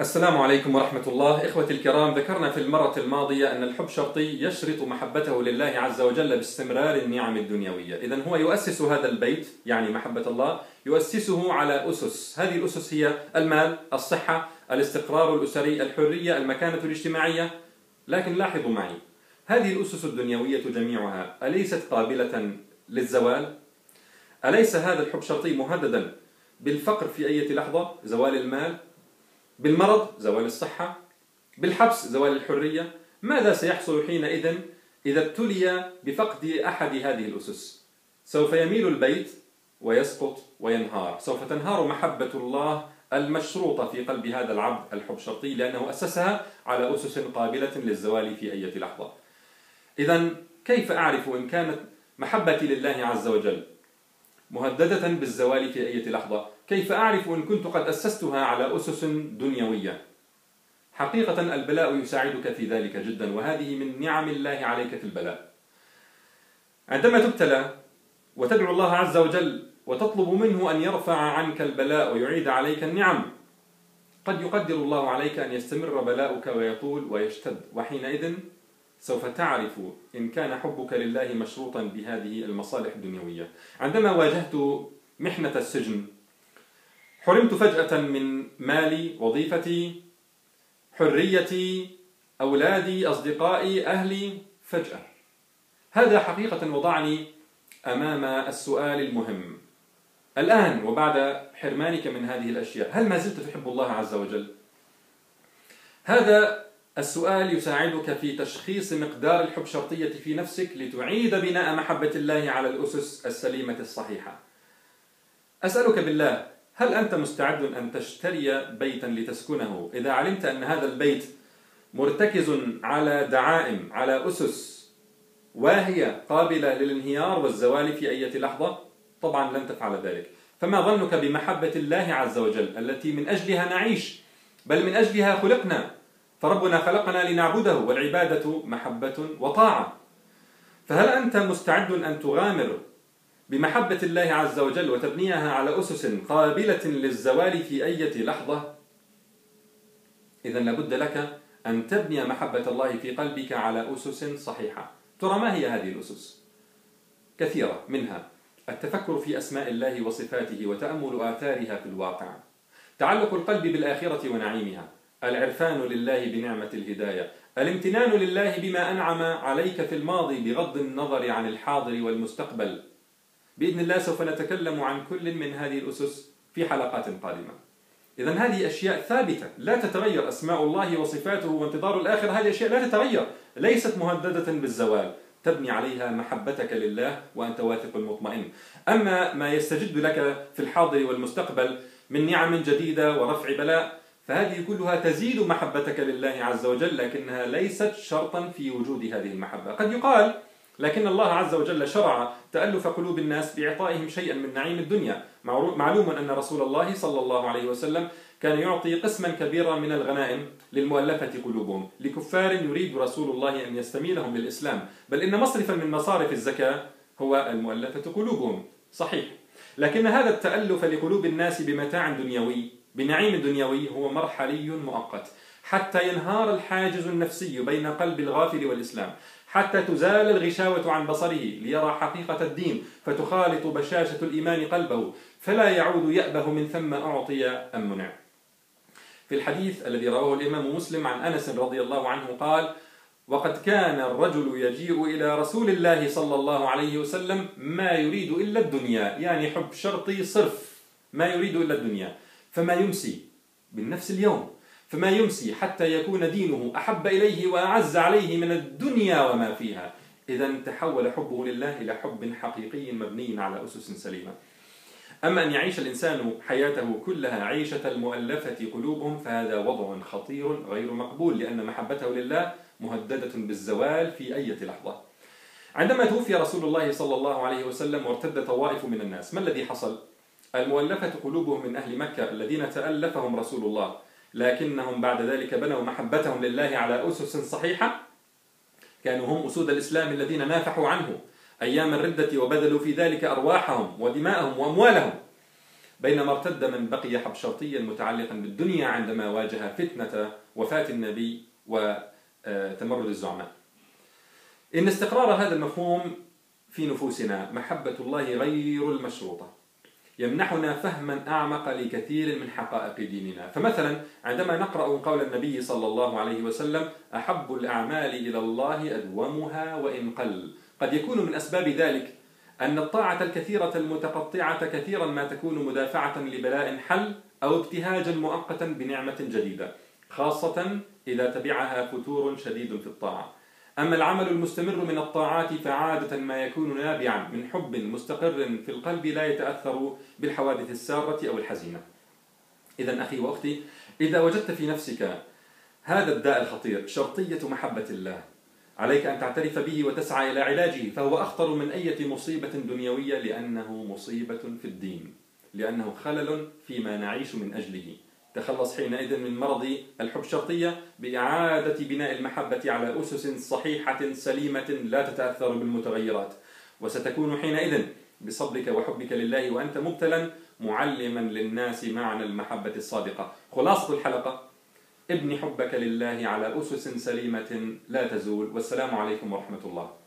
السلام عليكم ورحمة الله. إخوتي الكرام ذكرنا في المرة الماضية أن الحب شرطي يشرط محبته لله عز وجل باستمرار النعم الدنيوية. إذا هو يؤسس هذا البيت يعني محبة الله يؤسسه على أسس. هذه الأسس هي المال الصحة الاستقرار الأسري الحرية المكانة الاجتماعية. لكن لاحظوا معي هذه الأسس الدنيوية جميعها أليست قابلة للزوال؟ أليس هذا الحب شرطي مهددا بالفقر في أي لحظة؟ زوال المال؟ بالمرض زوال الصحة بالحبس زوال الحرية ماذا سيحصل حينئذ إذا ابتلي بفقد أحد هذه الأسس؟ سوف يميل البيت ويسقط وينهار. سوف تنهار محبة الله المشروطة في قلب هذا العبد الحب شرطي لأنه أسسها على أسس قابلة للزوال في أي لحظة. إذا كيف أعرف إن كانت محبتي لله عز وجل مهددة بالزوال في أي لحظة؟ كيف أعرف إن كنت قد أسستها على أسس دنيوية؟ حقيقة البلاء يساعدك في ذلك جدا وهذه من نعم الله عليك في البلاء. عندما تبتلى وتدعو الله عز وجل وتطلب منه أن يرفع عنك البلاء ويعيد عليك النعم قد يقدر الله عليك أن يستمر بلاؤك ويطول ويشتد وحينئذ سوف تعرف إن كان حبك لله مشروطا بهذه المصالح الدنيوية. عندما واجهت محنة السجن حرمت فجأة من مالي وظيفتي حريتي أولادي أصدقائي أهلي فجأة هذا حقيقة وضعني أمام السؤال المهم الآن وبعد حرمانك من هذه الأشياء هل ما زلت تحب الله عز وجل؟ هذا السؤال يساعدك في تشخيص مقدار الحب شرطية في نفسك لتعيد بناء محبة الله على الأسس السليمة الصحيحة. أسألك بالله هل أنت مستعد أن تشتري بيتا لتسكنه إذا علمت أن هذا البيت مرتكز على دعائم على أسس واهية قابلة للانهيار والزوال في أي لحظة؟ طبعا لن تفعل ذلك. فما ظنك بمحبة الله عز وجل التي من أجلها نعيش بل من أجلها خلقنا فربنا خلقنا لنعبده والعبادة محبة وطاعة فهل أنت مستعد أن تغامر بمحبة الله عز وجل وتبنيها على أسس قابلة للزوال في أي لحظة إذا لابد لك أن تبني محبة الله في قلبك على أسس صحيحة. ترى ما هي هذه الأسس؟ كثيرة. منها التفكر في أسماء الله وصفاته وتأمل آثارها في الواقع. تعلق القلب بالآخرة ونعيمها. العرفان لله بنعمة الهداية. الامتنان لله بما أنعم عليك في الماضي بغض النظر عن الحاضر والمستقبل. بإذن الله سوف نتكلم عن كل من هذه الأسس في حلقات قادمة. إذا هذه أشياء ثابتة لا تتغير أسماء الله وصفاته وانتظار الآخر. هذه أشياء لا تتغير ليست مهددة بالزوال. تبني عليها محبتك لله وأنت واثق مطمئن أما ما يستجد لك في الحاضر والمستقبل من نعم جديدة ورفع بلاء فهذه كلها تزيد محبتك لله عز وجل لكنها ليست شرطا في وجود هذه المحبة. قد يقال لكن الله عز وجل شرع تألف قلوب الناس بإعطائهم شيئا من نعيم الدنيا. معلوم أن رسول الله صلى الله عليه وسلم كان يعطي قسما كبيرا من الغنائم للمؤلفة قلوبهم لكفار يريد رسول الله أن يستميلهم للإسلام. بل إن مصرفا من مصارف الزكاة هو المؤلفة قلوبهم. صحيح. لكن هذا التألف لقلوب الناس بمتاع دنيوي بنعيم دنيوي هو مرحلي مؤقت حتى ينهار الحاجز النفسي بين قلب الغافل والإسلام. حتى تزال الغشاوة عن بصره ليرى حقيقة الدين فتخالط بشاشة الإيمان قلبه فلا يعود يأبه من ثم أعطي أم منع. في الحديث الذي رواه الإمام مسلم عن أنس رضي الله عنه قال وقد كان الرجل يجيء إلى رسول الله صلى الله عليه وسلم ما يريد إلا الدنيا يعني حب شرطي صرف ما يريد إلا الدنيا فما يمسي بالنفس اليوم. فما يمسي حتى يكون دينه أحب إليه وأعز عليه من الدنيا وما فيها. إذا تحول حبه لله إلى حب حقيقي مبني على أسس سليمة. أما أن يعيش الإنسان حياته كلها عيشة المؤلفة قلوبهم فهذا وضع خطير غير مقبول لأن محبته لله مهددة بالزوال في أي لحظة. عندما توفي رسول الله صلى الله عليه وسلم وارتد طوائف من الناس ما الذي حصل؟ المؤلفة قلوبهم من أهل مكة الذين تألفهم رسول الله. لكنهم بعد ذلك بنوا محبتهم لله على أسس صحيحة. كانوا هم أسود الإسلام الذين نافحوا عنه. أيام الردة وبذلوا في ذلك أرواحهم ودماءهم وأموالهم. بينما ارتد من بقي حبشرطيا متعلقا بالدنيا عندما واجه فتنة وفاة النبي وتمرد الزعماء. إن استقرار هذا المفهوم في نفوسنا محبة الله غير المشروطة. يمنحنا فهما أعمق لكثير من حقائق ديننا. فمثلا عندما نقرأ قول النبي صلى الله عليه وسلم أحب الأعمال إلى الله أدومها وإن قل. قد يكون من أسباب ذلك أن الطاعة الكثيرة المتقطعة كثيرا ما تكون مدافعة لبلاء حل أو ابتهاجا مؤقتا بنعمة جديدة خاصة إذا تبعها فتور شديد في الطاعة. أما العمل المستمر من الطاعات فعادة ما يكون نابعا من حب مستقر في القلب لا يتأثر بالحوادث السارة أو الحزينة. إذا أخي وأختي إذا وجدت في نفسك هذا الداء الخطير شرطية محبة الله عليك أن تعترف به وتسعى إلى علاجه فهو أخطر من أي مصيبة دنيوية لأنه مصيبة في الدين لأنه خلل فيما نعيش من أجله. تخلص حينئذ من مرض الحب الشرطية بإعادة بناء المحبة على أسس صحيحة سليمة لا تتأثر بالمتغيرات. وستكون حينئذ بصبرك وحبك لله وأنت مبتلا معلما للناس معنى المحبة الصادقة. خلاصة الحلقة. ابني حبك لله على أسس سليمة لا تزول. والسلام عليكم ورحمة الله.